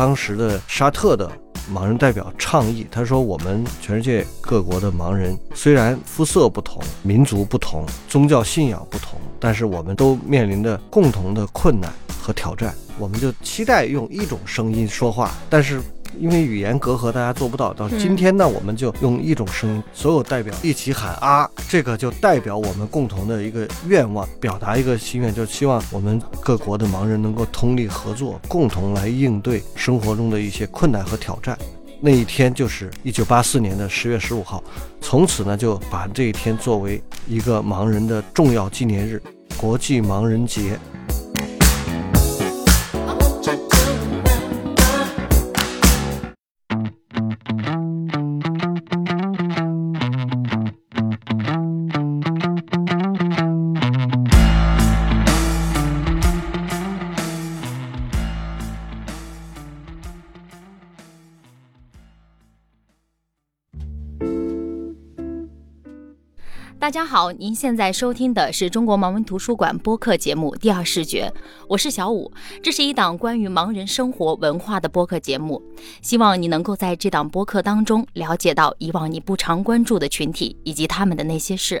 当时的沙特的盲人代表倡议，他说：“我们全世界各国的盲人虽然肤色不同、民族不同、宗教信仰不同，但是我们都面临着共同的困难和挑战。我们就期待用一种声音说话，但是。”因为语言隔阂，大家做不到。到今天呢，我们就用一种声音，所有代表一起喊啊，这个就代表我们共同的一个愿望，表达一个心愿，就希望我们各国的盲人能够通力合作，共同来应对生活中的一些困难和挑战。那一天就是一九八四年的十月十五号，从此呢就把这一天作为一个盲人的重要纪念日——国际盲人节。大家好，您现在收听的是中国盲文图书馆播客节目《第二视觉》，我是小五。这是一档关于盲人生活文化的播客节目，希望你能够在这档播客当中了解到以往你不常关注的群体以及他们的那些事。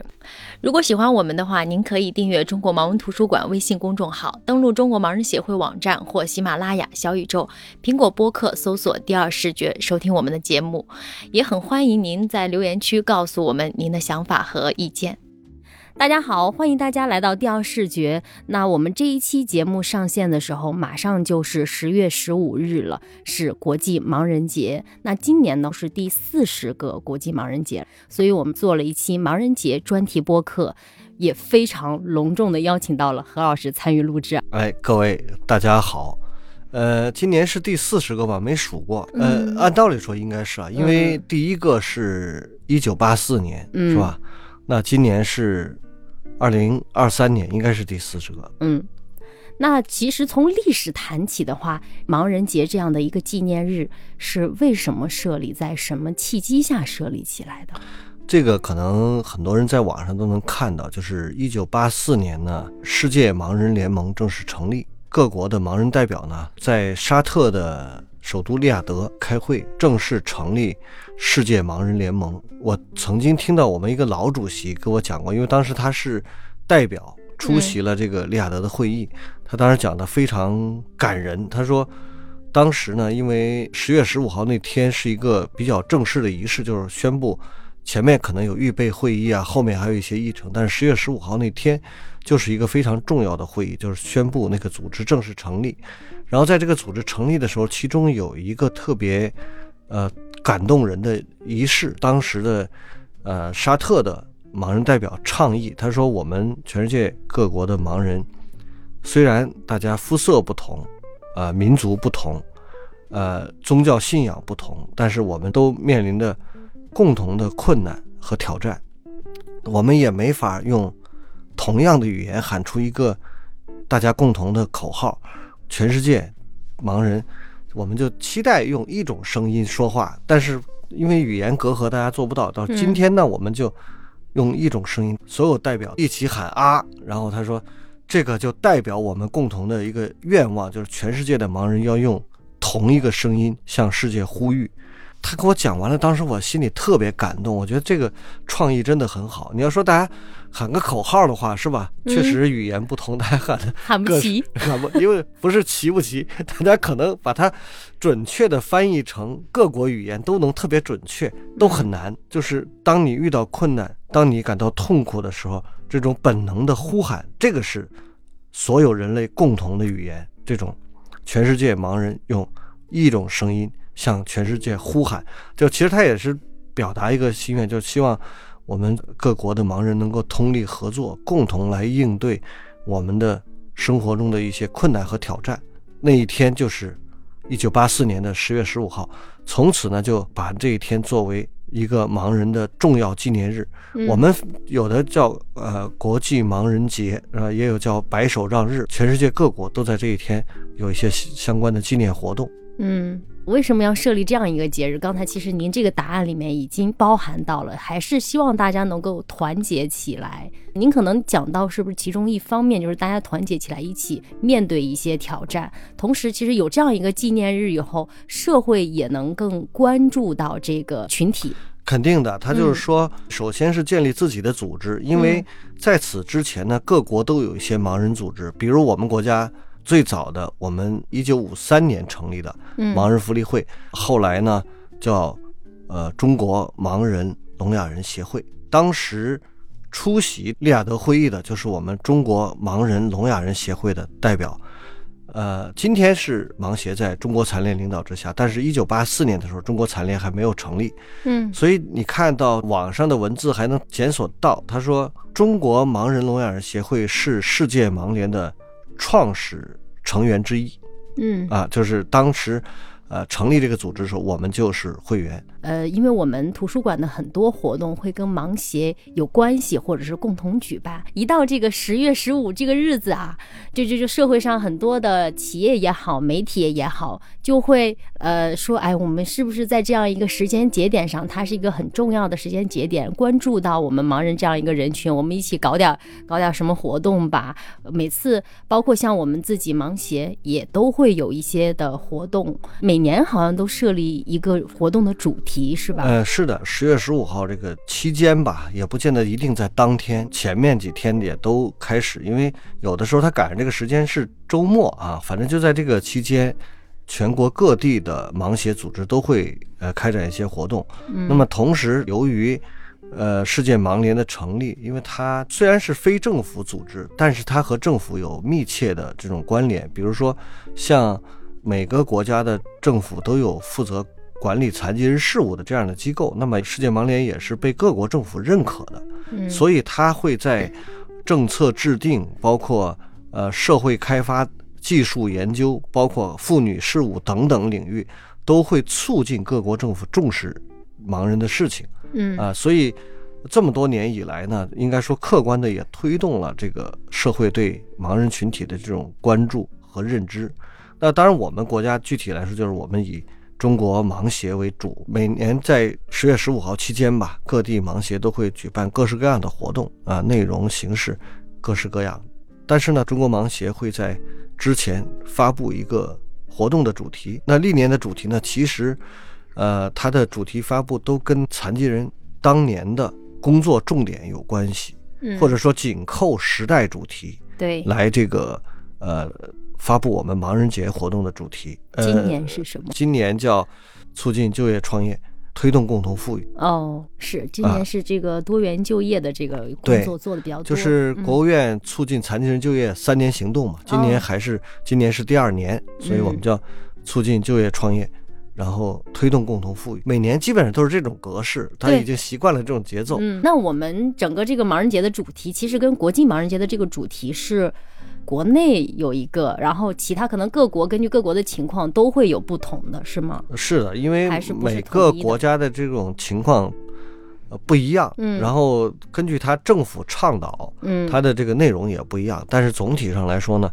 如果喜欢我们的话，您可以订阅中国盲文图书馆微信公众号，登录中国盲人协会网站或喜马拉雅、小宇宙、苹果播客搜索“第二视觉”收听我们的节目。也很欢迎您在留言区告诉我们您的想法和意。见，大家好，欢迎大家来到第二视觉。那我们这一期节目上线的时候，马上就是十月十五日了，是国际盲人节。那今年呢是第四十个国际盲人节，所以我们做了一期盲人节专题播客，也非常隆重的邀请到了何老师参与录制。哎，各位大家好，呃，今年是第四十个吧？没数过。呃，按道理说应该是啊，因为第一个是一九八四年，是吧？那今年是二零二三年，应该是第四十个。嗯，那其实从历史谈起的话，盲人节这样的一个纪念日是为什么设立，在什么契机下设立起来的？这个可能很多人在网上都能看到，就是一九八四年呢，世界盲人联盟正式成立，各国的盲人代表呢，在沙特的。首都利雅得开会，正式成立世界盲人联盟。我曾经听到我们一个老主席跟我讲过，因为当时他是代表出席了这个利雅得的会议，他当时讲的非常感人。他说，当时呢，因为十月十五号那天是一个比较正式的仪式，就是宣布前面可能有预备会议啊，后面还有一些议程，但是十月十五号那天就是一个非常重要的会议，就是宣布那个组织正式成立。然后在这个组织成立的时候，其中有一个特别，呃，感动人的仪式。当时的，呃，沙特的盲人代表倡议，他说：“我们全世界各国的盲人，虽然大家肤色不同，呃，民族不同，呃，宗教信仰不同，但是我们都面临着共同的困难和挑战。我们也没法用同样的语言喊出一个大家共同的口号。”全世界盲人，我们就期待用一种声音说话，但是因为语言隔阂，大家做不到。到今天呢，我们就用一种声音，所有代表一起喊啊！然后他说，这个就代表我们共同的一个愿望，就是全世界的盲人要用同一个声音向世界呼吁。他给我讲完了，当时我心里特别感动。我觉得这个创意真的很好。你要说大家喊个口号的话，是吧？确实语言不同，大家喊的喊不齐，喊不，因为不是齐不齐，大家可能把它准确的翻译成各国语言都能特别准确，都很难。就是当你遇到困难，当你感到痛苦的时候，这种本能的呼喊，这个是所有人类共同的语言。这种全世界盲人用一种声音。向全世界呼喊，就其实他也是表达一个心愿，就希望我们各国的盲人能够通力合作，共同来应对我们的生活中的一些困难和挑战。那一天就是一九八四年的十月十五号，从此呢就把这一天作为一个盲人的重要纪念日。我们有的叫呃国际盲人节，啊，也有叫白手杖日，全世界各国都在这一天有一些相关的纪念活动。嗯，为什么要设立这样一个节日？刚才其实您这个答案里面已经包含到了，还是希望大家能够团结起来。您可能讲到是不是其中一方面，就是大家团结起来一起面对一些挑战。同时，其实有这样一个纪念日以后，社会也能更关注到这个群体。肯定的，他就是说，首先是建立自己的组织，因为在此之前呢，各国都有一些盲人组织，比如我们国家。最早的，我们一九五三年成立的盲人福利会，后来呢叫呃中国盲人聋哑人协会。当时出席利雅得会议的就是我们中国盲人聋哑人协会的代表。呃，今天是盲协在中国残联领导之下，但是一九八四年的时候，中国残联还没有成立。嗯，所以你看到网上的文字还能检索到，他说中国盲人聋哑人协会是世界盲联的。创始成员之一，嗯。啊，就是当时，呃，成立这个组织的时候，我们就是会员。呃，因为我们图书馆的很多活动会跟盲协有关系，或者是共同举办。一到这个十月十五这个日子啊，就就就社会上很多的企业也好，媒体也好，就会呃说，哎，我们是不是在这样一个时间节点上，它是一个很重要的时间节点，关注到我们盲人这样一个人群，我们一起搞点搞点什么活动吧。每次包括像我们自己盲协也都会有一些的活动，每年好像都设立一个活动的主题。是吧？呃，是的，十月十五号这个期间吧，也不见得一定在当天，前面几天也都开始，因为有的时候他赶上这个时间是周末啊，反正就在这个期间，全国各地的盲协组织都会呃开展一些活动。那么同时，由于呃世界盲联的成立，因为它虽然是非政府组织，但是它和政府有密切的这种关联，比如说像每个国家的政府都有负责。管理残疾人事务的这样的机构，那么世界盲联也是被各国政府认可的，所以它会在政策制定、包括呃社会开发、技术研究、包括妇女事务等等领域，都会促进各国政府重视盲人的事情。嗯啊，所以这么多年以来呢，应该说客观的也推动了这个社会对盲人群体的这种关注和认知。那当然，我们国家具体来说，就是我们以中国盲协为主，每年在十月十五号期间吧，各地盲协都会举办各式各样的活动啊，内容形式各式各样。但是呢，中国盲协会在之前发布一个活动的主题。那历年的主题呢，其实，呃，它的主题发布都跟残疾人当年的工作重点有关系，或者说紧扣时代主题，对，来这个呃。发布我们盲人节活动的主题，今年是什么？今年叫促进就业创业，推动共同富裕。哦，是今年是这个多元就业的这个工作做的比较多。就是国务院促进残疾人就业三年行动嘛，今年还是今年是第二年，所以我们叫促进就业创业，然后推动共同富裕。每年基本上都是这种格式，他已经习惯了这种节奏。嗯，那我们整个这个盲人节的主题，其实跟国际盲人节的这个主题是。国内有一个，然后其他可能各国根据各国的情况都会有不同的是吗？是的，因为每个国家的这种情况呃不一样，嗯，然后根据他政府倡导，嗯，它的这个内容也不一样。但是总体上来说呢，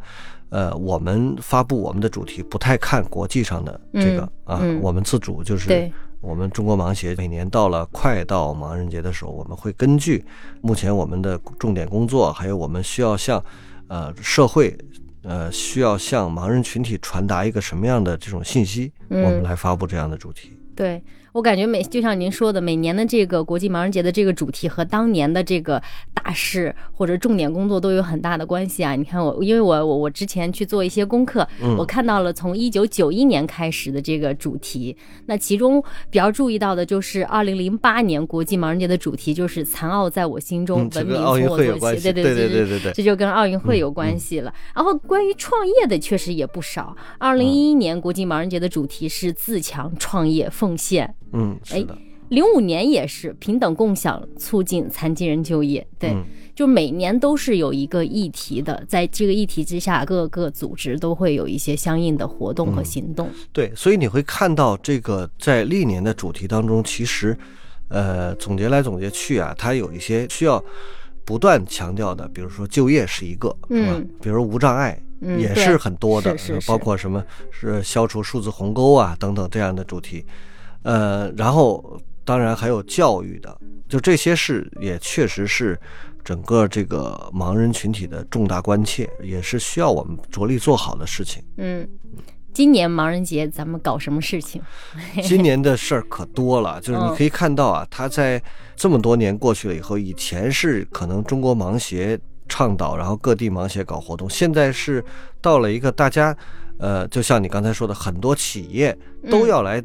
呃，我们发布我们的主题不太看国际上的这个啊，我们自主就是我们中国盲协每年到了快到盲人节的时候，我们会根据目前我们的重点工作，还有我们需要向。呃，社会，呃，需要向盲人群体传达一个什么样的这种信息？我们来发布这样的主题。对。我感觉每就像您说的，每年的这个国际盲人节的这个主题和当年的这个大事或者重点工作都有很大的关系啊！你看我，因为我我我之前去做一些功课，我看到了从一九九一年开始的这个主题，那其中比较注意到的就是二零零八年国际盲人节的主题就是“残奥在我心中，文明从我做起”，对对对对对对对，这就跟奥运会有关系了。然后关于创业的确实也不少。二零一一年国际盲人节的主题是“自强创业奉献”。嗯，是的。零五年也是平等共享，促进残疾人就业。对，就每年都是有一个议题的，在这个议题之下，各个组织都会有一些相应的活动和行动。对，所以你会看到这个在历年的主题当中，其实，呃，总结来总结去啊，它有一些需要不断强调的，比如说就业是一个，嗯，比如无障碍也是很多的，是是是包括什么是消除数字鸿沟啊等等这样的主题。呃，然后当然还有教育的，就这些事也确实是整个这个盲人群体的重大关切，也是需要我们着力做好的事情。嗯，今年盲人节咱们搞什么事情？今年的事儿可多了，就是你可以看到啊，他在这么多年过去了以后，以前是可能中国盲协倡导，然后各地盲协搞活动，现在是到了一个大家，呃，就像你刚才说的，很多企业都要来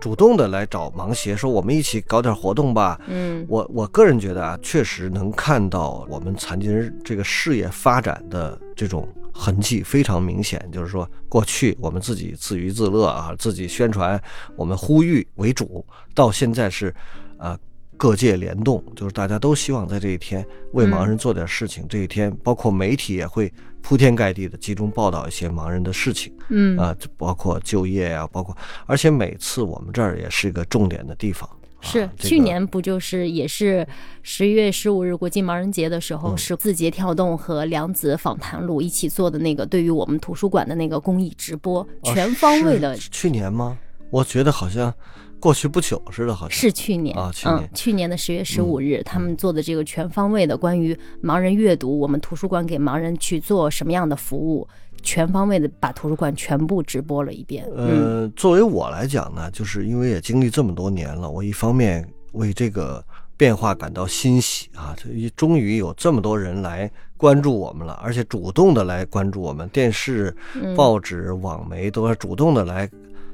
主动的来找盲协，说我们一起搞点活动吧。嗯我我个人觉得啊，确实能看到我们残疾人这个事业发展的这种痕迹非常明显。就是说，过去我们自己自娱自乐啊，自己宣传，我们呼吁为主，到现在是，呃，各界联动，就是大家都希望在这一天为盲人做点事情。这一天，包括媒体也会铺天盖地的集中报道一些盲人的事情。嗯啊，这包括就业呀、包括，而且每次我们这儿也是一个重点的地方。是啊这个去年不就是也是十一月十五日国际盲人节的时嗯候，是字节跳动和良子访谈录一起做的那个对于我们图书馆的那个公益直播，哦全方位的是去年吗？我觉得好像过去不久似的，好像。是去年。啊去年。嗯，去年的十月十五日，他们做的这个全方位的关于盲人阅读，我们图书馆给盲人去做什么样的服务，全方位的把图书馆全部直播了一遍。嗯。呃，作为我来讲呢，就是因为也经历这么多年了，我一方面为这个变化感到欣喜啊，这一终于有这么多人来关注我们了，而且主动的来关注我们，电视、嗯。报纸、网媒都要主动的来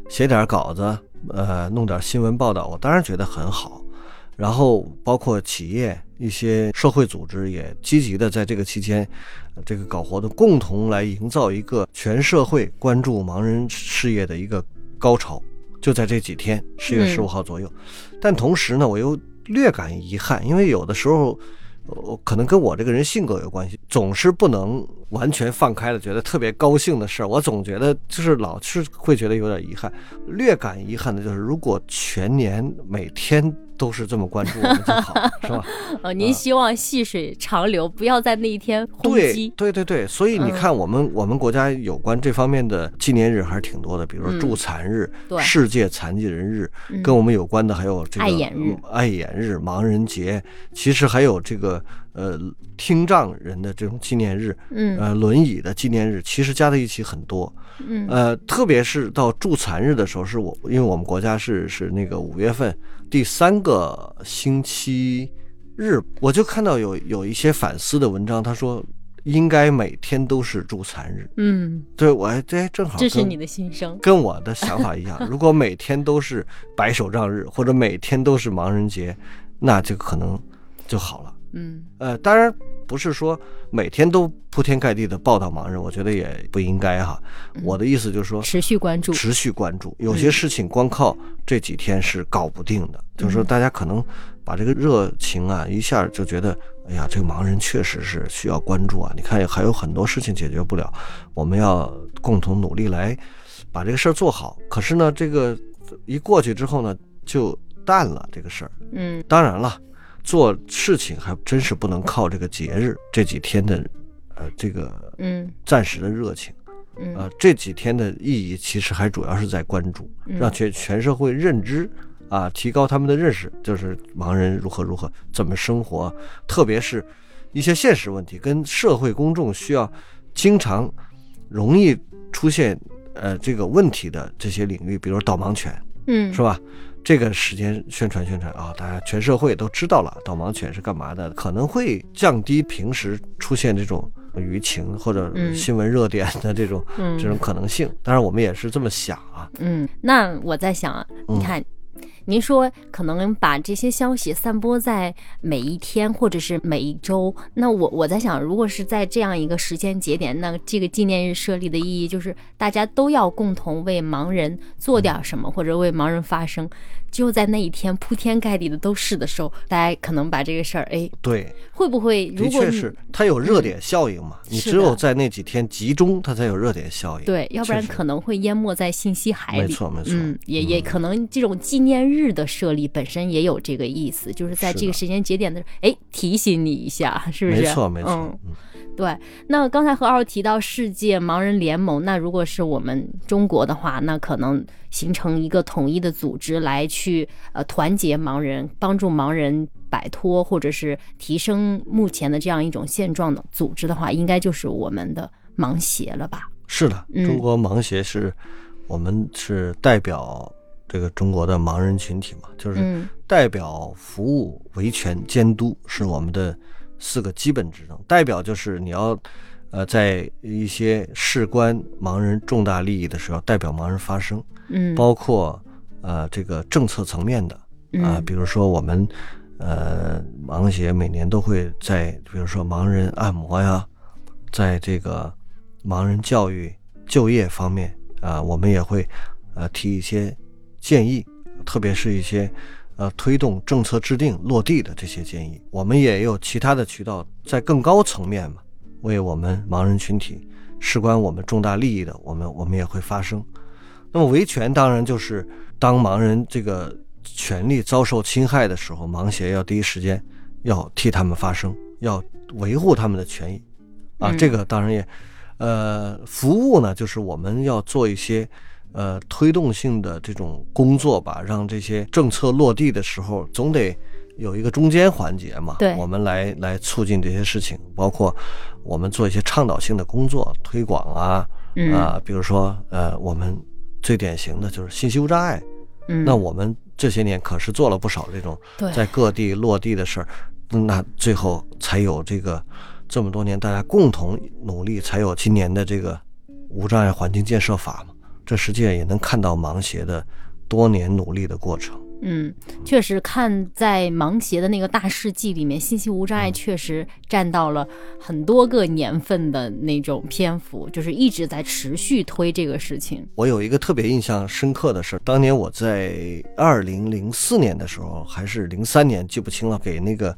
写点稿子，呃，弄点新闻报道，我当然觉得很好。然后包括企业、一些社会组织也积极的在这个期间，呃这个搞活动，共同来营造一个全社会关注盲人事业的一个高潮，就在这几天，十月嗯十五号左右。但同时呢，我又略感遗憾，因为有的时候。我，可能跟我这个人性格有关系，总是不能完全放开了，觉得特别高兴的事儿，我总觉得就是老是会觉得有点遗憾。略感遗憾的就是，如果全年每天都是这么关注我们就好，是吧？呃，您希望细水长流，不要在那一天轰对击。对对对，所以你嗯。看，我们、我们国家有关这方面的纪念日还是挺多的，比如说嗯。助残日、对。世界残疾人日，嗯。跟我们有关的还有这个爱眼日。嗯爱眼日、盲人节，其实还有这个呃听障人的这种纪念日，嗯。呃轮椅的纪念日，其实加在一起很多。嗯。呃，特别是到助残日的时候，是我因为我们国家是是那个五月份第三个星期日，我就看到有有一些反思的文章，他说应该每天都是助残日。嗯，对我还这正好这是你的心声。跟我的想法一样，如果每天都是白手杖日，或者每天都是盲人节，那就可能就好了。嗯呃，当然不是说每天都铺天盖地的报道盲人，我觉得也不应该哈。我的意思就是说，持续关注持续关注。有些事情光靠这几天是搞不定的，就是说大家可能把这个热情啊一下就觉得，哎呀，这个盲人确实是需要关注啊。你看还有很多事情解决不了，我们要共同努力来把这个事儿做好。可是呢，这个一过去之后呢，就淡了这个事儿。嗯当然了，做事情还真是不能靠这个节日这几天的，呃，这个嗯暂时的热情。嗯呃，这几天的意义其实还主要是在关注，嗯让全全社会认知啊，提高他们的认识，就是盲人如何如何怎么生活，特别是一些现实问题，跟社会公众需要经常容易出现呃这个问题的这些领域，比如导盲犬，嗯是吧？这个时间宣传宣传啊，大家全社会都知道了导盲犬是干嘛的，可能会降低平时出现这种舆情或者嗯新闻热点的这种、嗯这种可能性。当然，我们也是这么想啊。嗯，那我在想啊，你嗯看，您说可能把这些消息散播在每一天或者是每一周，那我我在想，如果是在这样一个时间节点，那这个纪念日设立的意义就是大家都要共同为盲人做点什么，或者为盲人发声。只有在那一天铺天盖地的都是的时候，大家可能把这个事儿，哎，对，会不会？的如果是它有热点效应嘛，你只有在那几天集中，它才有热点效应。对，要不然可能会淹没在信息海里。没错没错嗯，也也可能这种纪念日的设立本身也有这个意思，就是在这个时间节点的，哎，提醒你一下，是不是？没错没错嗯，嗯对，那刚才何老师提到世界盲人联盟，那如果是我们中国的话，那可能形成一个统一的组织来去呃团结盲人，帮助盲人摆脱或者是提升目前的这样一种现状的组织的话，应该就是我们的盲协了吧？是的，嗯中国盲协是我们是代表这个中国的盲人群体嘛，就是嗯代表服务、维权、监督是我们的四个基本职能。代表就是你要呃在一些事关盲人重大利益的时候，代表盲人发声，嗯，包括呃这个政策层面的啊、嗯比如说我们呃盲协每年都会在比如说盲人按摩呀，在这个盲人教育、就业方面啊、我们也会呃提一些建议，特别是一些呃推动政策制定落地的这些建议。我们也有其他的渠道，在更高层面嘛，为我们盲人群体事关我们重大利益的，我们我们也会发声。那么维权当然就是当盲人这个权利遭受侵害的时候，盲协要第一时间要替他们发声，要维护他们的权益啊。嗯这个当然也，呃，服务呢，就是我们要做一些呃推动性的这种工作吧，让这些政策落地的时候，总得有一个中间环节嘛。对我们来来促进这些事情，包括我们做一些倡导性的工作，推广啊，嗯啊，比如说呃，我们最典型的就是信息无障碍。嗯，那我们这些年可是做了不少这种对在各地落地的事儿，那最后才有这个这么多年大家共同努力，才有今年的这个无障碍环境建设法嘛。这实际上也能看到盲协的多年努力的过程。嗯，确实看在盲协的那个大事记里面，信息无障嗯碍确实占到了很多个年份的那种篇幅，就是一直在持续推这个事情。我有一个特别印象深刻的事儿，当年我在二零零四年的时候，还是零三年，记不清了，给那个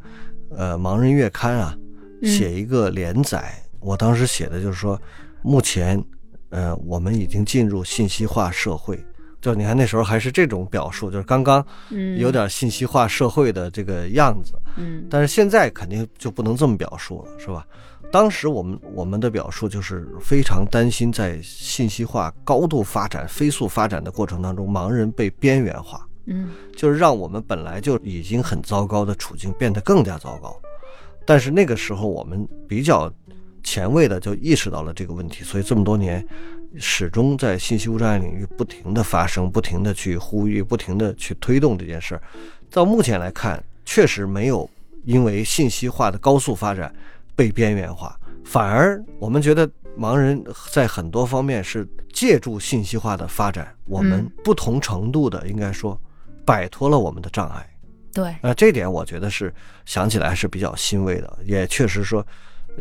呃盲人月刊啊嗯写一个连载。我当时写的就是说，目前呃我们已经进入信息化社会。就你看那时候还是这种表述，就是刚刚嗯，有点信息化社会的这个样子，嗯但是现在肯定就不能这么表述了，是吧？当时我们我们的表述就是非常担心，在信息化高度发展、飞速发展的过程当中，盲人被边缘化，嗯就是让我们本来就已经很糟糕的处境变得更加糟糕。但是那个时候我们比较前卫的就意识到了这个问题，所以这么多年始终在信息无障碍领域不停的发声，不停的去呼吁，不停的去推动这件事儿。到目前来看，确实没有因为信息化的高速发展被边缘化，反而我们觉得盲人在很多方面是借助信息化的发展，我们嗯不同程度的应该说摆脱了我们的障碍。对，呃，这点我觉得是想起来还是比较欣慰的，也确实说，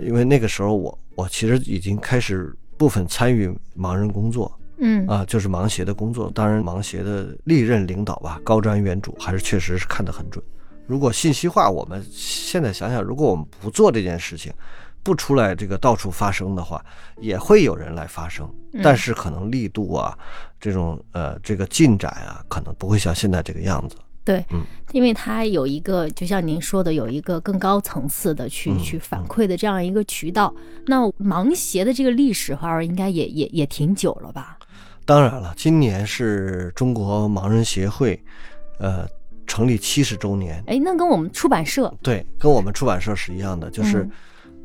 因为那个时候我我其实已经开始部分参与盲人工作嗯啊，就是盲协的工作。当然，盲协的历任领导吧，高瞻远瞩，还是确实是看得很准。如果信息化，我们现在想想，如果我们不做这件事情，不出来这个到处发声的话，也会有人来发声，但是可能力度啊，这种呃这个进展啊，可能不会像现在这个样子。对嗯，因为它有一个，就像您说的，有一个更高层次的去、嗯去反馈的这样一个渠道。那盲协的这个历史，哈儿应该也也也挺久了吧？当然了，今年是中国盲人协会，呃，成立七十周年。哎，那跟我们出版社，对，跟我们出版社是一样的，就是，嗯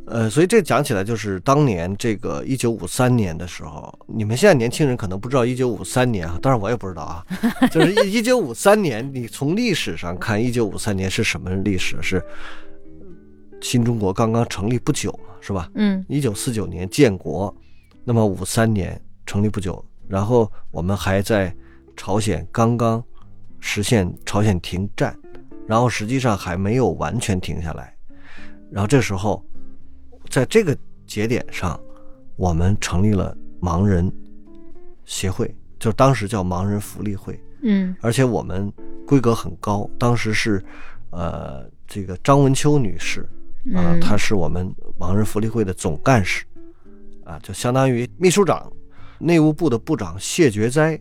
呃，所以这讲起来就是当年这个一九五三年的时候，你们现在年轻人可能不知道一九五三年啊，当然我也不知道啊，就是一一九五三年，你从历史上看，一九五三年是什么历史？是新中国刚刚成立不久嘛，是吧？嗯一九四九年建国，那么五三年成立不久，然后我们还在朝鲜刚刚实现朝鲜停战，然后实际上还没有完全停下来，然后这时候，在这个节点上，我们成立了盲人协会，就是当时叫盲人福利会，嗯而且我们规格很高。当时是，呃，这个张文秋女士啊，嗯她是我们盲人福利会的总干事，啊，就相当于秘书长。内务部的部长谢觉哉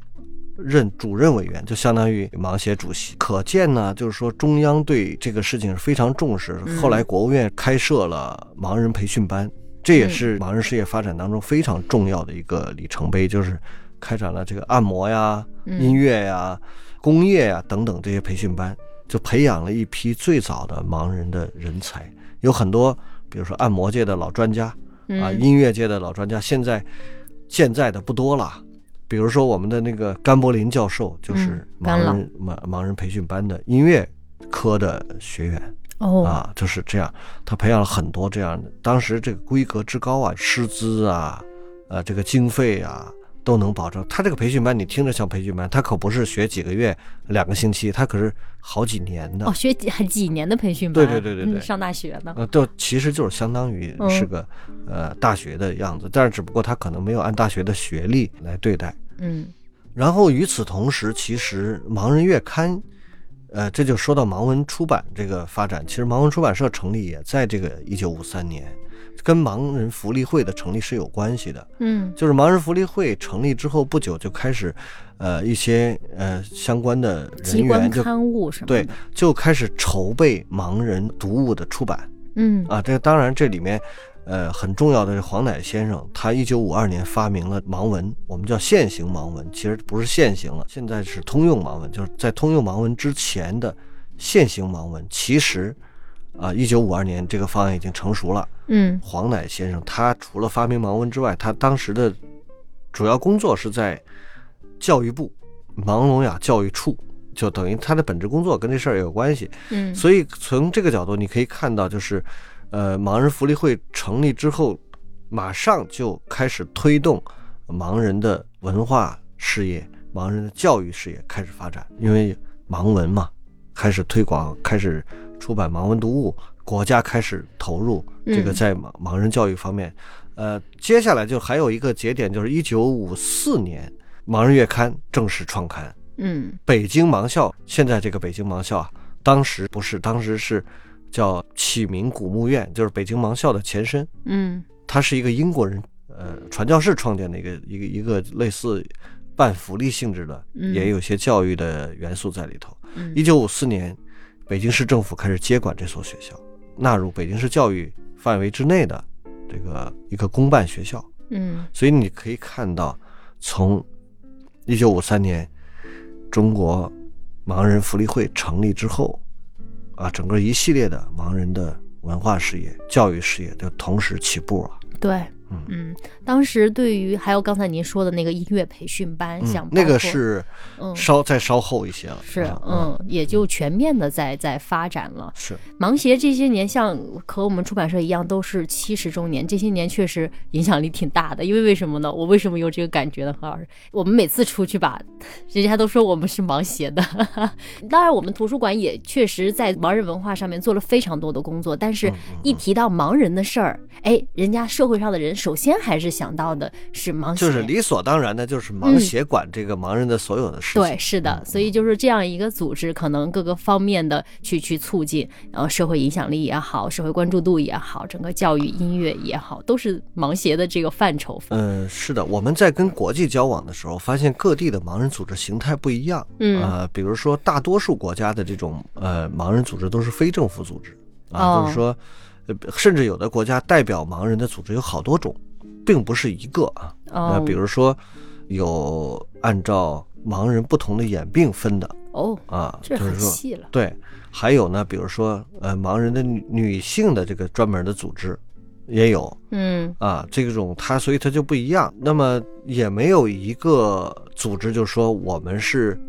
任主任委员，就相当于盲协主席。可见呢，就是说中央对这个事情是非常重视。嗯后来国务院开设了盲人培训班，这也是盲人事业发展当中非常重要的一个里程碑，就是开展了这个按摩呀、嗯音乐呀、工业呀等等这些培训班，就培养了一批最早的盲人的人才。有很多，比如说按摩界的老专家啊，嗯音乐界的老专家，现在现在的不多了。比如说我们的那个甘柏林教授，就是嗯盲人盲盲人培训班的音乐科的学员哦，啊，就是这样。他培养了很多这样的，当时这个规格之高啊，师资啊，呃，这个经费啊。都能保证，他这个培训班你听着像培训班，他可不是学几个月、两个星期，他可是好几年的。哦，学几还几年的培训对班，对对对对嗯上大学呢，呃，都其实就是相当于嗯是个、呃大学的样子，但是只不过他可能没有按大学的学历来对待。嗯然后与此同时，其实盲人月刊，呃，这就说到盲文出版这个发展。其实盲文出版社成立也在这个一九五三年，跟盲人福利会的成立是有关系的。嗯就是盲人福利会成立之后不久，就开始，呃，一些呃相关的人员就刊物什么对的，就开始筹备盲人读物的出版。嗯啊，这当然这里面，呃，很重要的是黄乃先生，他一九五二年发明了盲文，我们叫现行盲文，其实不是现行了，现在是通用盲文，就是在通用盲文之前的现行盲文，其实，啊，一九五二年这个方案已经成熟了。嗯黄乃先生他除了发明盲文之外，他当时的主要工作是在教育部盲聋哑教育处，就等于他的本职工作跟这事儿也有关系。嗯，所以从这个角度，你可以看到，就是，呃，盲人福利会成立之后，马上就开始推动盲人的文化事业、盲人的教育事业开始发展，因为盲文嘛，开始推广，开始出版盲文读物，国家开始投入这个嗯在盲盲人教育方面。呃，接下来就还有一个节点，就是一九五四年，《盲人月刊》正式创刊。嗯北京盲校，现在这个北京盲校啊，当时不是，当时是叫启明古墓院，就是北京盲校的前身。嗯它是一个英国人呃传教士创建的一个一个一个类似半福利性质的，嗯也有些教育的元素在里头。嗯一九五四年，北京市政府开始接管这所学校，纳入北京市教育范围之内的这个一个公办学校。嗯所以你可以看到，从一九五三年中国盲人福利会成立之后，啊，整个一系列的盲人的文化事业、教育事业就同时起步了。对。嗯嗯，当时对于还有刚才您说的那个音乐培训班，像嗯，那个是嗯稍再稍后一些了。是啊嗯，也就全面的在在发展了。是盲协这些年像和我们出版社一样，都是七十周年，这些年确实影响力挺大的。因为为什么呢？我为什么有这个感觉呢？何老师，我们每次出去吧，人家都说我们是盲协的。当然，我们图书馆也确实在盲人文化上面做了非常多的工作，但嗯是一提到盲人的事儿，哎，人家社会上的人首先还是想到的是盲协，就是理所当然的，就是盲协管这个盲人的所有的事情。嗯对，是的，所以就是这样一个组织，可能各个方面的去去促进，然后社会影响力也好，社会关注度也好，整个教育、音乐也好，都是盲协的这个范畴。嗯，是的，我们在跟国际交往的时候，发现各地的盲人组织形态不一样。嗯呃，比如说大多数国家的这种呃盲人组织都是非政府组织啊，哦就是说，呃，甚至有的国家代表盲人的组织有好多种，并不是一个啊。呃，哦比如说有按照盲人不同的眼病分的哦，啊，这就是说很细了。对，还有呢，比如说呃盲人的女女性的这个专门的组织也有。嗯啊，这种它所以它就不一样。那么也没有一个组织就说我们是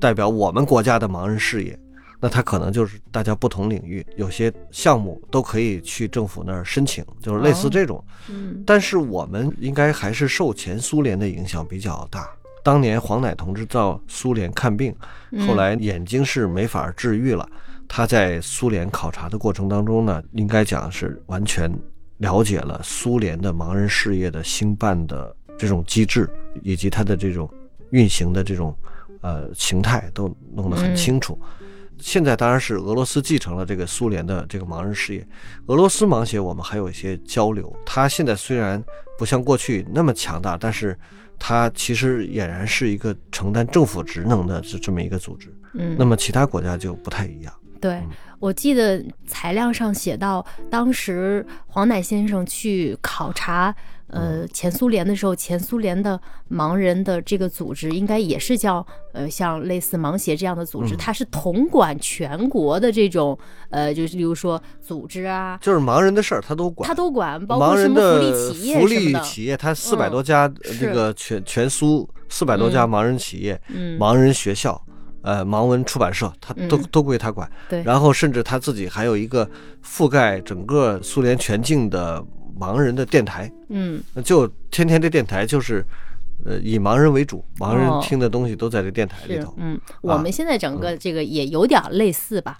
代表我们国家的盲人事业，那它可能就是大家不同领域有些项目都可以去政府那儿申请，就是类似哦这种。嗯但是我们应该还是受前苏联的影响比较大。当年黄乃同志到苏联看病，后来眼睛是没法治愈了。他在苏联考察的过程当中呢，应该讲是完全了解了苏联的盲人事业的兴办的这种机制，以及它的这种运行的这种呃形态都弄得很清楚。现在当然是俄罗斯继承了这个苏联的这个盲人事业，俄罗斯盲协我们还有一些交流。它现在虽然不像过去那么强大，但是它其实俨然是一个承担政府职能的这这么一个组织。嗯，那么其他国家就不太一样。对，我记得材料上写到，当时黄乃先生去考察。呃，前苏联的时候，前苏联的盲人的这个组织应该也是叫呃，像类似盲协这样的组织，它是统管全国的这种呃，就是比如说组织啊，就是盲人的事儿，他都管，他都管，包括什么福利企业福利企业，他四百多家这个全全苏四百多家盲人企业，盲人学校，呃，盲文出版社，他都都归他管。对，然后甚至他自己还有一个覆盖整个苏联全境的。盲人的电台，嗯，就天天这电台就是，呃，以盲人为主，盲人听的东西都在这电台里头。嗯，我们现在整个这个也有点类似吧？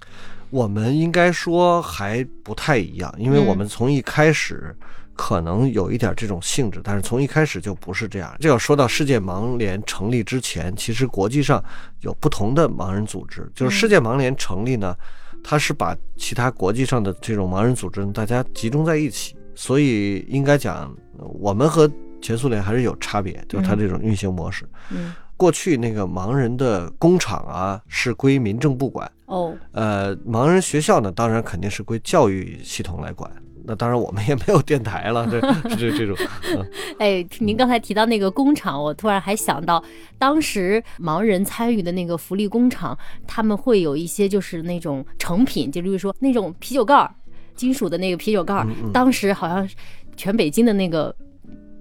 我们应该说还不太一样，因为我们从一开始可能有一点这种性质，但是从一开始就不是这样。这要说到世界盲联成立之前，其实国际上有不同的盲人组织，就是世界盲联成立呢，它是把其他国际上的这种盲人组织大家集中在一起。所以应该讲，我们和前苏联还是有差别，就是它这种运行模式。嗯，过去那个盲人的工厂啊是归民政部管。哦，呃，盲人学校呢，当然肯定是归教育系统来管。那当然我们也没有电台了，这 这这种。哎，您刚才提到那个工厂，我突然还想到，当时盲人参与的那个福利工厂，他们会有一些就是那种成品，就例如说那种啤酒盖儿。金属的那个啤酒盖，当时好像全北京的那个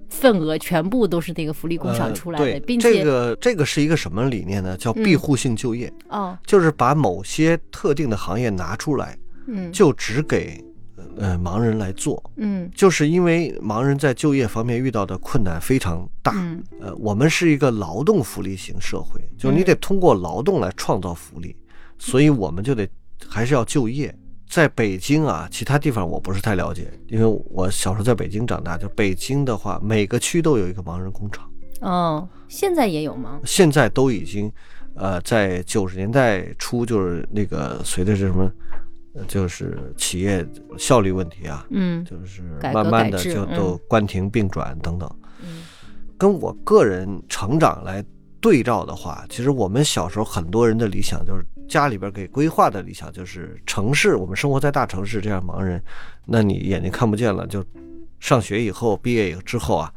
份额全部都是那个福利工厂出来的，并且这个这个是一个什么理念呢？叫庇护性就业。哦，就是把某些特定的行业拿出来，嗯，就只给呃盲人来做，嗯，就是因为盲人在就业方面遇到的困难非常大，呃，我们是一个劳动福利型社会，就是你得通过劳动来创造福利，所以我们就得还是要就业。在北京啊，其他地方我不是太了解，因为我小时候在北京长大。就北京的话，每个区都有一个盲人工厂。哦，现在也有吗？现在都已经，呃，在九十年代初，就是那个随着这什么，就是企业效率问题啊，嗯，就是慢慢的就都关停并转等等。嗯，跟我个人成长来对照的话，其实我们小时候很多人的理想就是。家里边给规划的理想就是城市，我们生活在大城市，这样盲人，那你眼睛看不见了，就上学以后毕业以后之后啊，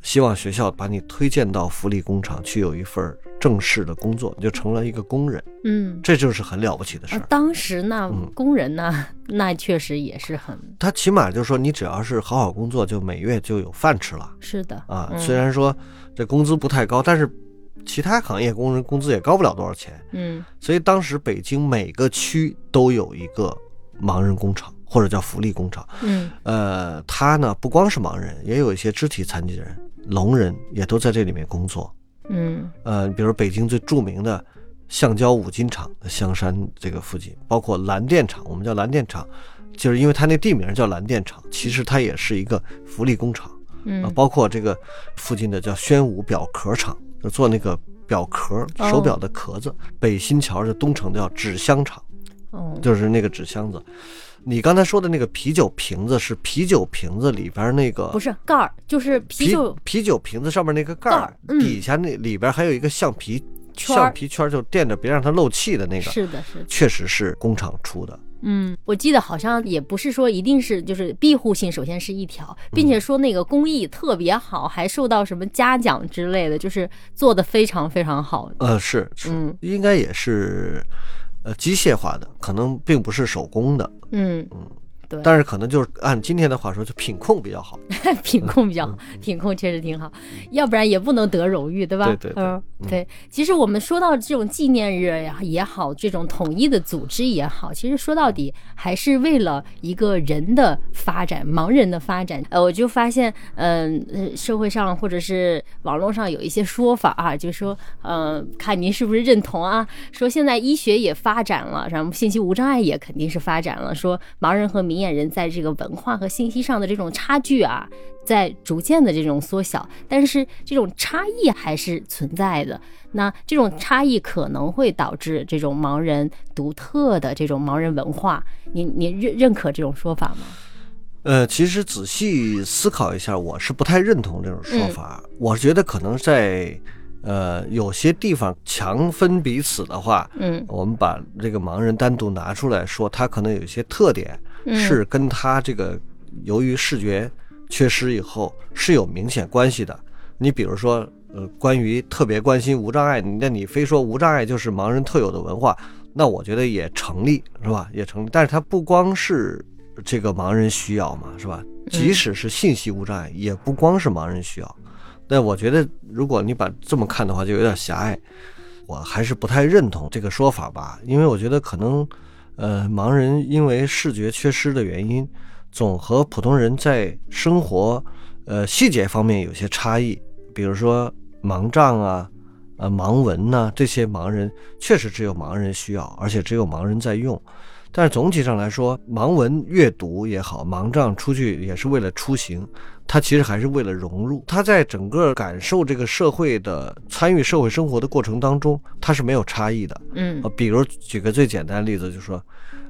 希望学校把你推荐到福利工厂去，有一份正式的工作，你就成了一个工人。嗯，这就是很了不起的事儿。当时那工人呢，那确实也是很，他起码就是说，你只要是好好工作，就每月就有饭吃了。是的啊，虽然说这工资不太高，但是。其他行业工人工资也高不了多少钱，嗯，所以当时北京每个区都有一个盲人工厂或者叫福利工厂，嗯，呃，他呢不光是盲人，也有一些肢体残疾人、聋人也都在这里面工作，嗯，呃，比如北京最著名的橡胶五金厂香山这个附近，包括蓝电厂，我们叫蓝电厂，就是因为它那地名叫蓝电厂，其实它也是一个福利工厂，嗯，包括这个附近的叫宣武表壳厂。就做那个表壳，手表的壳子。北新桥是东城叫纸箱厂，哦，就是那个纸箱子。你刚才说的那个啤酒瓶子是啤酒瓶子里边那个，不是盖儿，就是啤酒啤酒瓶子上面那个盖儿，底下那里边还有一个橡皮橡皮圈，就垫着别让它漏气的那个。是的，是，确实是工厂出的。嗯，我记得好像也不是说一定是就是庇护性，首先是一条，并且说那个工艺特别好，还受到什么嘉奖之类的，就是做的非常非常好。呃，是，嗯，应该也是，呃，机械化的，可能并不是手工的。嗯嗯。但是可能就是按今天的话说，就品控比较好，品控比较好，品控确实挺好，要不然也不能得荣誉，对吧？对对，嗯，对。其实我们说到这种纪念日呀也好，这种统一的组织也好，其实说到底还是为了一个人的发展，盲人的发展。呃，我就发现，嗯，社会上或者是网络上有一些说法啊，就说，嗯，看您是不是认同啊？说现在医学也发展了，然后信息无障碍也肯定是发展了，说盲人和民年人在这个文化和信息上的这种差距啊，在逐渐的这种缩小，但是这种差异还是存在的。那这种差异可能会导致这种盲人独特的这种盲人文化。您您认认可这种说法吗？呃，其实仔细思考一下，我是不太认同这种说法。我觉得可能在。呃，有些地方强分彼此的话，嗯，我们把这个盲人单独拿出来说，他可能有一些特点是跟他这个由于视觉缺失以后是有明显关系的。你比如说，呃，关于特别关心无障碍，那你非说无障碍就是盲人特有的文化，那我觉得也成立，是吧？也成立。但是它不光是这个盲人需要嘛，是吧？即使是信息无障碍，也不光是盲人需要。但我觉得，如果你把这么看的话，就有点狭隘。我还是不太认同这个说法吧，因为我觉得可能，呃，盲人因为视觉缺失的原因，总和普通人在生活，呃，细节方面有些差异。比如说盲杖啊，呃，盲文呐，这些盲人确实只有盲人需要，而且只有盲人在用。但是总体上来说，盲文阅读也好，盲杖出去也是为了出行。他其实还是为了融入，他在整个感受这个社会的、参与社会生活的过程当中，他是没有差异的。嗯，比如举个最简单的例子，就是说，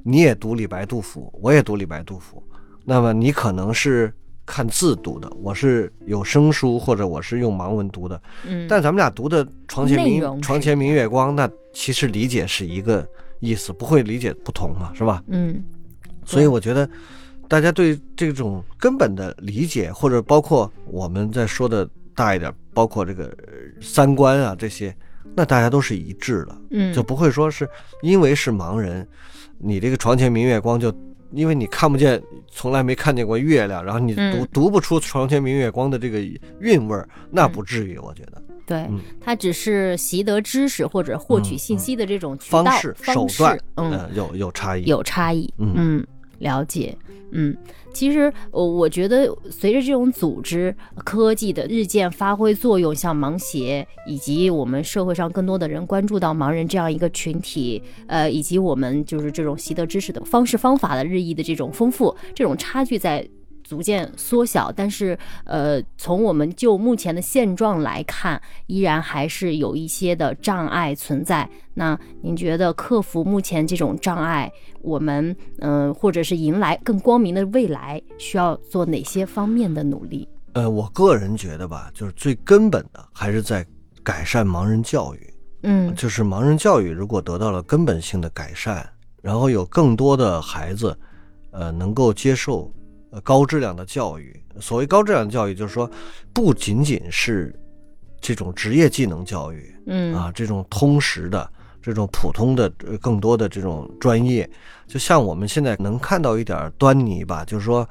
你也读李白、杜甫，我也读李白、杜甫，那么你可能是看字读的，我是有声书或者我是用盲文读的。嗯，但咱们俩读的《床前明床前明月光》，那其实理解是一个意思，不会理解不同嘛，是吧？嗯，所以我觉得。大家对这种根本的理解，或者包括我们在说的大一点，包括这个三观啊这些，那大家都是一致的，嗯，就不会说是因为是盲人，你这个床前明月光就因为你看不见，从来没看见过月亮，然后你读读不出床前明月光的这个韵味儿，那不至于，我觉得。对，它只是习得知识或者获取信息的这种方式手段，嗯，有有差异，有差异，嗯。了解，嗯，其实我我觉得随着这种组织科技的日渐发挥作用，像盲协以及我们社会上更多的人关注到盲人这样一个群体，呃，以及我们就是这种习得知识的方式方法的日益的这种丰富，这种差距在。逐渐缩小，但是呃，从我们就目前的现状来看，依然还是有一些的障碍存在。那您觉得克服目前这种障碍，我们嗯，或者是迎来更光明的未来，需要做哪些方面的努力？呃，我个人觉得吧，就是最根本的还是在改善盲人教育。嗯，就是盲人教育如果得到了根本性的改善，然后有更多的孩子，呃，能够接受。呃，高质量的教育，所谓高质量教育，就是说，不仅仅是这种职业技能教育，嗯。啊，这种通识的、这种普通的、更多的这种专业，就像我们现在能看到一点端倪吧，就是说，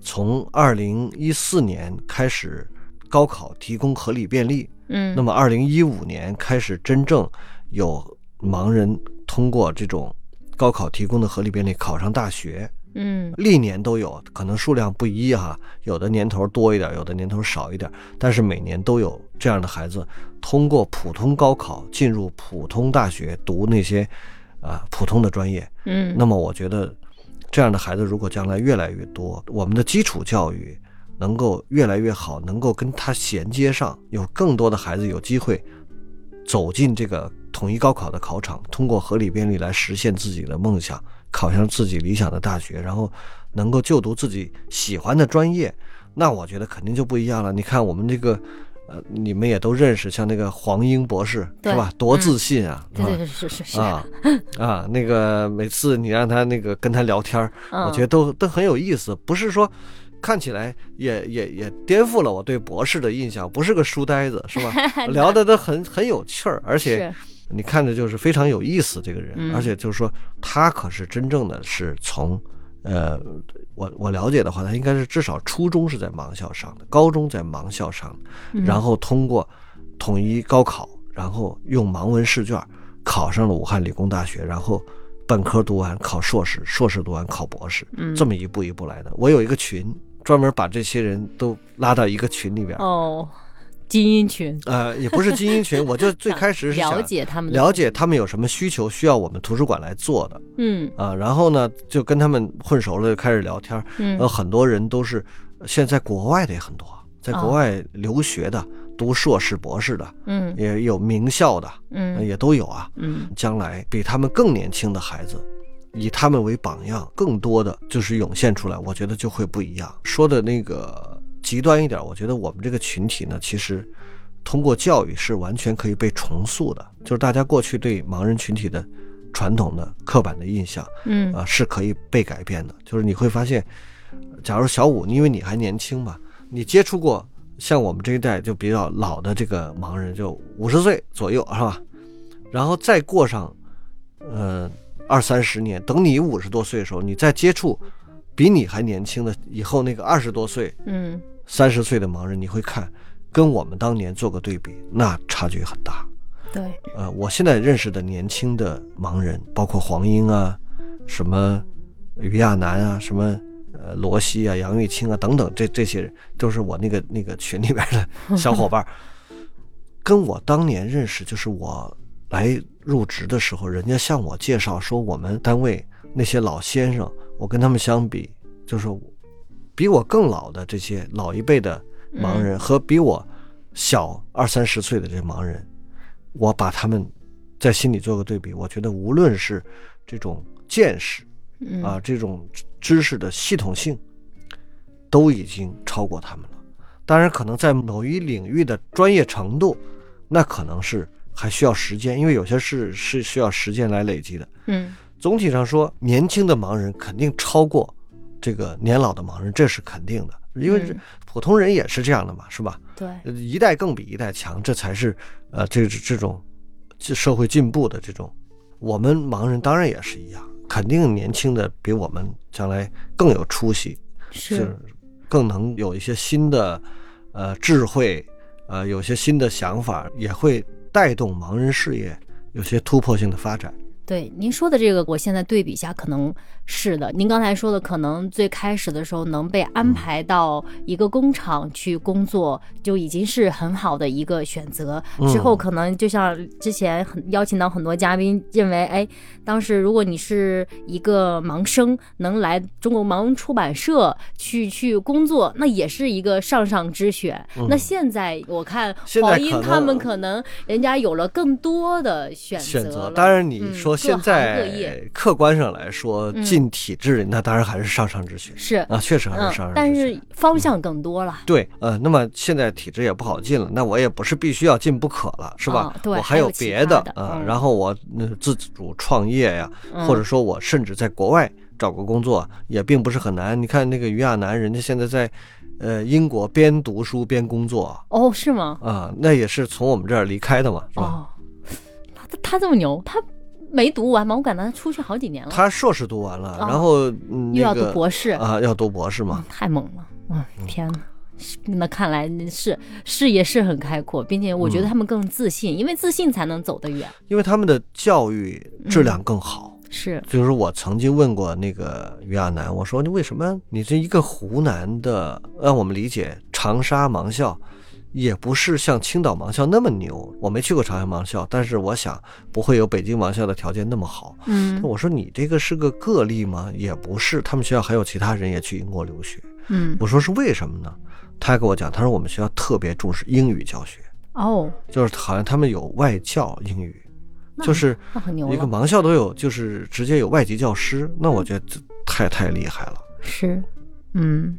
从二零一四年开始，高考提供合理便利，嗯，那么二零一五年开始真正有盲人通过这种高考提供的合理便利考上大学。嗯，历年都有可能数量不一哈，有的年头多一点，有的年头少一点，但是每年都有这样的孩子通过普通高考进入普通大学读那些啊普通的专业。嗯，那么我觉得这样的孩子如果将来越来越多，我们的基础教育能够越来越好，能够跟他衔接上，有更多的孩子有机会走进这个统一高考的考场，通过合理便利来实现自己的梦想。考上自己理想的大学，然后能够就读自己喜欢的专业，那我觉得肯定就不一样了。你看我们这个，呃，你们也都认识，像那个黄英博士是吧？多自信啊！对是是是啊啊，那个每次你让他那个跟他聊天，我觉得都都很有意思。不是说看起来也也也颠覆了我对博士的印象，不是个书呆子是吧？聊的都很很有趣儿，而且。你看着就是非常有意思，这个人，而且就是说他可是真正的是从，呃，我我了解的话，他应该是至少初中是在盲校上的，高中在盲校上的，然后通过统一高考，然后用盲文试卷考上了武汉理工大学，然后本科读完考硕士，硕士读完考博士，这么一步一步来的。我有一个群，专门把这些人都拉到一个群里边。哦。精英群，呃，也不是精英群，我就最开始是了解他们了解他们有什么需求需要我们图书馆来做的。嗯。啊，然后呢就跟他们混熟了，就开始聊天儿。嗯。呃，很多人都是现在国外的也很多，在国哦外留学的、读硕士、博士的，嗯。也有名校的，呃嗯也都有啊。嗯。将来比他们更年轻的孩子，以他们为榜样，更多的就是涌现出来，我觉得就会不一样。说的那个极端一点，我觉得我们这个群体呢，其实通过教育是完全可以被重塑的，就是大家过去对盲人群体的传统的刻板的印象嗯啊、是可以被改变的。就是你会发现，假如小五，因为你还年轻嘛，你接触过像我们这一代就比较老的这个盲人，就五十岁左右是吧？然后再过上，呃，二三十年，等你五十多岁的时候，你再接触比你还年轻的以后那个二十多岁、嗯三十岁的盲人，你会看跟我们当年做个对比，那差距很大。对，呃，我现在认识的年轻的盲人，包括黄英啊，什么于亚楠啊，什么呃罗西啊、杨玉清啊等等，这这些人都是我那个那个群里边的 小伙伴儿，跟我当年认识，就是我来入职的时候，人家向我介绍说，我们单位那些老先生，我跟他们相比，就是比我更老的这些老一辈的盲人和比我小二三十岁的这些盲人，我把他们在心里做个对比，我觉得无论是这种见识嗯啊，这种知识的系统性，都已经超过他们了。当然，可能在某一领域的专业程度，那可能是还需要时间，因为有些事是需要时间来累积的。嗯总体上说，年轻的盲人肯定超过这个年老的盲人，这是肯定的，因为嗯普通人也是这样的嘛，是吧？对，呃一代更比一代强，这才是呃这这种社会进步的这种。我们盲人当然也是一样，肯定年轻的比我们将来更有出息，是更能有一些新的呃智慧，呃有些新的想法，也会带动盲人事业有些突破性的发展。对您说的这个，我现在对比一下，可能是的。您刚才说的，可能最开始的时候能被安排到一个工厂去工作，就已经是很好的一个选择。之后可能就像之前很邀请到很多嘉宾，认为，哎，当时如果你是一个盲生，能来中国盲文出版社去去工作，那也是一个上上之选。那现在我看黄英他们可能人家有了更多的选择选择。了当然，你嗯说现在业客观上来说，嗯进体制，那当然还是上上之选是啊，确实还嗯是上上之选。但是方向更多了。对，呃，那么现在体制也不好进了，那我也不是必须要进不可了，是吧？啊对我还有别的啊、嗯然后我呃自主创业呀，嗯或者说我甚至在国外找个工作也并不是很难。你看那个于亚楠，人家现在在呃英国边读书边工作哦，是吗？啊、那也是从我们这儿离开的嘛，是吧？哦，他他这么牛，他没读完吗？我感觉他出去好几年了，他硕士读完了，哦然后、嗯、又要读博士，啊，要读博士嘛嗯，。太猛了！哇，天哪！是那看来是视野是很开阔，并且我嗯觉得他们更自信，因为自信才能走得远。因为他们的教育质量更好。是，就是我曾经问过那个于亚楠，我说你为什么你这一个湖南的，让我们理解长沙盲校，也不是像青岛盲校那么牛。我没去过朝阳盲校，但是我想不会有北京盲校的条件那么好。嗯我说你这个是个个例吗？也不是，他们学校还有其他人也去英国留学。嗯，我说是为什么呢？他跟我讲，他说我们学校特别重视英语教学，哦，就是好像他们有外教英语，就是一个，盲校都有，就是直接有外籍教师，那我觉得这太太厉害了。是，嗯。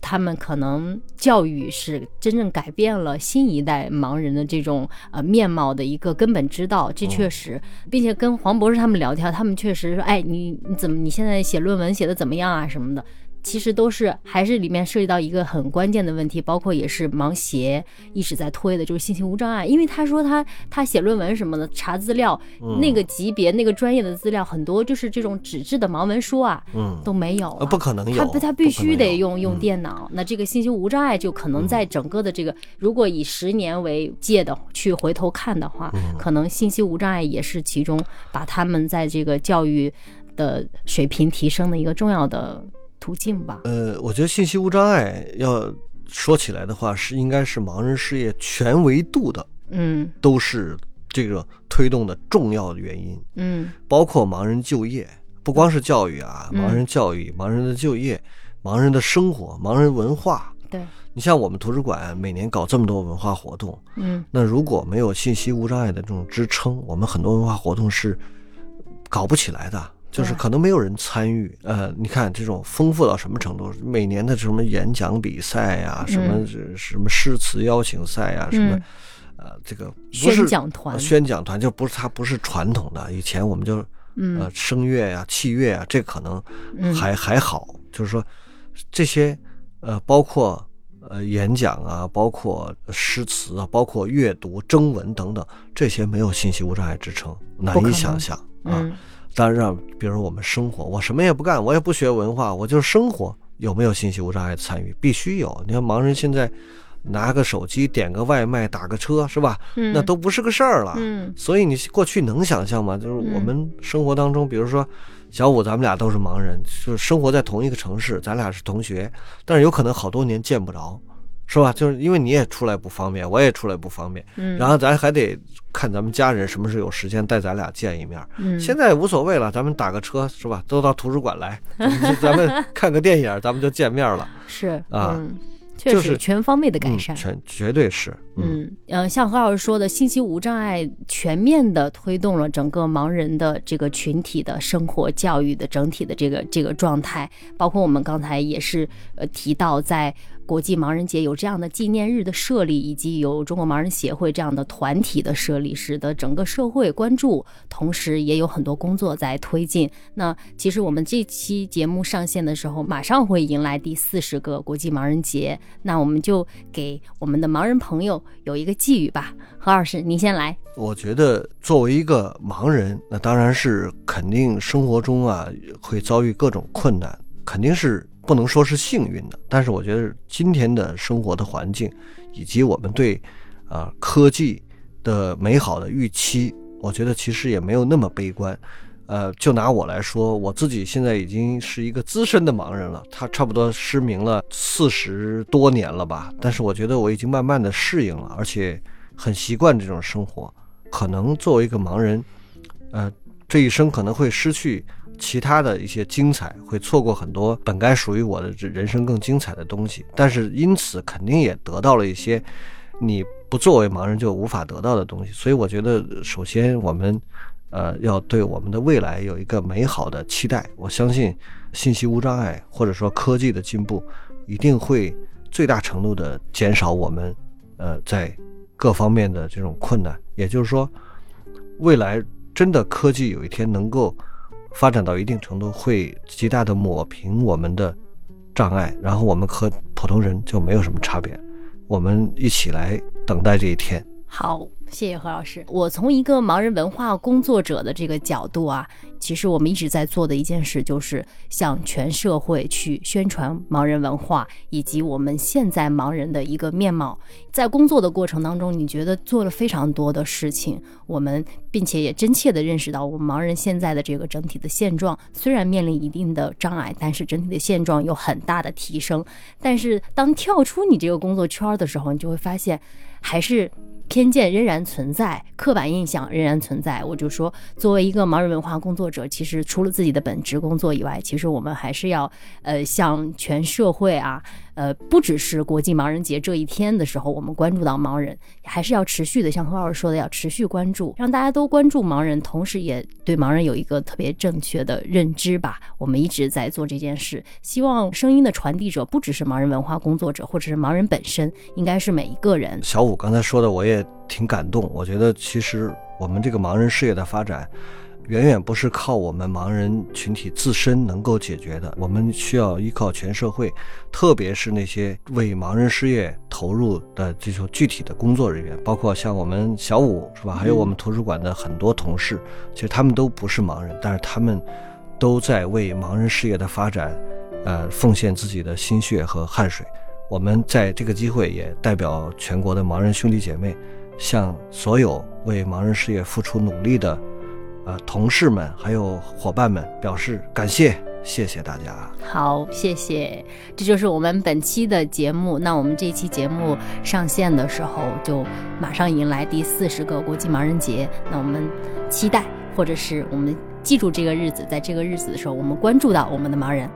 他们可能教育是真正改变了新一代盲人的这种呃面貌的一个根本之道，这确实，并且跟黄博士他们聊天，他们确实说，哎，你你怎么你现在写论文写的怎么样啊？什么的，其实都是还是里面涉及到一个很关键的问题，包括也是盲协一直在推的，就是信息无障碍。因为他说他他写论文什么的，查资料、那个级别、那个专业的资料很多，就是这种纸质的盲文书啊嗯，都没有、不可能有，他他必须得用用电脑，那这个信息无障碍就可能在整个的这个，如果以十年为界的去回头看的话，可能信息无障碍也是其中把他们在这个教育的水平提升的一个重要的途径吧。呃，我觉得信息无障碍要说起来的话，是应该是盲人事业全维度的嗯。都是这个推动的重要的原因，嗯。包括盲人就业，不光是教育啊，嗯。盲人教育、盲人的就业、盲人的生活、盲人文化。对，你像我们图书馆每年搞这么多文化活动，嗯。那如果没有信息无障碍的这种支撑，我们很多文化活动是搞不起来的，就是可能没有人参与。呃，你看这种丰富到什么程度？每年的什么演讲比赛呀、什么什么诗词邀请赛呀、什么嗯呃，这个不宣讲团呃宣讲团就不是它不是传统的，以前我们就嗯呃声乐呀、器乐啊，这可能嗯还还好，就是说这些呃包括呃演讲啊，包括诗词啊，包括阅读、征文等等，这些没有信息无障碍支撑，难以想象啊。嗯当然，比如我们生活，我什么也不干，我也不学文化，我就是生活，有没有信息无障碍的参与？必须有。你看盲人现在拿个手机点个外卖、打个车，是吧？嗯那都不是个事儿了。嗯所以你过去能想象吗？就是我们生活当中，比如说小五，咱们俩都是盲人，就是生活在同一个城市，咱俩是同学，但是有可能好多年见不着，是吧？就是因为你也出来不方便，我也出来不方便，嗯然后咱还得看咱们家人什么时候有时间带咱俩见一面。嗯现在无所谓了，咱们打个车是吧？都到图书馆来，咱们咱们 看个电影，咱们就见面了。是啊嗯，确实就是全方位的改嗯，善。全绝对是，嗯嗯，呃，像何老师说的，信息无障碍全面的推动了整个盲人的这个群体的生活教育的整体的这个这个状态，包括我们刚才也是呃提到，在国际盲人节有这样的纪念日的设立，以及有中国盲人协会这样的团体的设立，使得整个社会关注，同时也有很多工作在推进。那其实我们这期节目上线的时候，马上会迎来第四十个国际盲人节，那我们就给我们的盲人朋友有一个寄语吧。何老师，您先来。我觉得作为一个盲人，那当然是肯定生活中啊会遭遇各种困难，肯定是不能说是幸运的。但是我觉得今天的生活的环境，以及我们对啊、科技的美好的预期，我觉得其实也没有那么悲观。呃，就拿我来说，我自己现在已经是一个资深的盲人了，他差不多失明了四十多年了吧。但是我觉得我已经慢慢的适应了，而且很习惯这种生活。可能作为一个盲人，呃，这一生可能会失去其他的一些精彩，会错过很多本该属于我的人生更精彩的东西。但是因此肯定也得到了一些你不作为盲人就无法得到的东西。所以我觉得，首先我们呃要对我们的未来有一个美好的期待。我相信信息无障碍或者说科技的进步，一定会最大程度的减少我们呃在各方面的这种困难。也就是说，未来真的科技有一天能够发展到一定程度，会极大的抹平我们的障碍，然后我们和普通人就没有什么差别。我们一起来等待这一天。好，谢谢何老师。我从一个盲人文化工作者的这个角度啊，其实我们一直在做的一件事，就是向全社会去宣传盲人文化以及我们现在盲人的一个面貌。在工作的过程当中，你觉得做了非常多的事情，我们并且也真切的认识到，我们盲人现在的这个整体的现状，虽然面临一定的障碍，但是整体的现状有很大的提升。但是当跳出你这个工作圈的时候，你就会发现，还是。偏见仍然存在，刻板印象仍然存在。我就说，作为一个盲人文化工作者，其实除了自己的本职工作以外，其实我们还是要呃向全社会啊，呃不只是国际盲人节这一天的时候，我们关注到盲人，还是要持续的，像何老师说的，要持续关注，让大家都关注盲人，同时也对盲人有一个特别正确的认知吧。我们一直在做这件事，希望声音的传递者不只是盲人文化工作者，或者是盲人本身，应该是每一个人。小五刚才说的，我也挺感动。我觉得其实我们这个盲人事业的发展，远远不是靠我们盲人群体自身能够解决的，我们需要依靠全社会，特别是那些为盲人事业投入的这种具体的工作人员，包括像我们小五是吧？还有我们图书馆的很多同事，其实他们都不是盲人，但是他们都在为盲人事业的发展，呃，奉献自己的心血和汗水。我们在这个机会也代表全国的盲人兄弟姐妹，向所有为盲人事业付出努力的，呃同事们还有伙伴们表示感谢，谢谢大家。好，谢谢。这就是我们本期的节目。那我们这期节目上线的时候，就马上迎来第四十个国际盲人节。那我们期待，或者是我们记住这个日子，在这个日子的时候，我们关注到我们的盲人。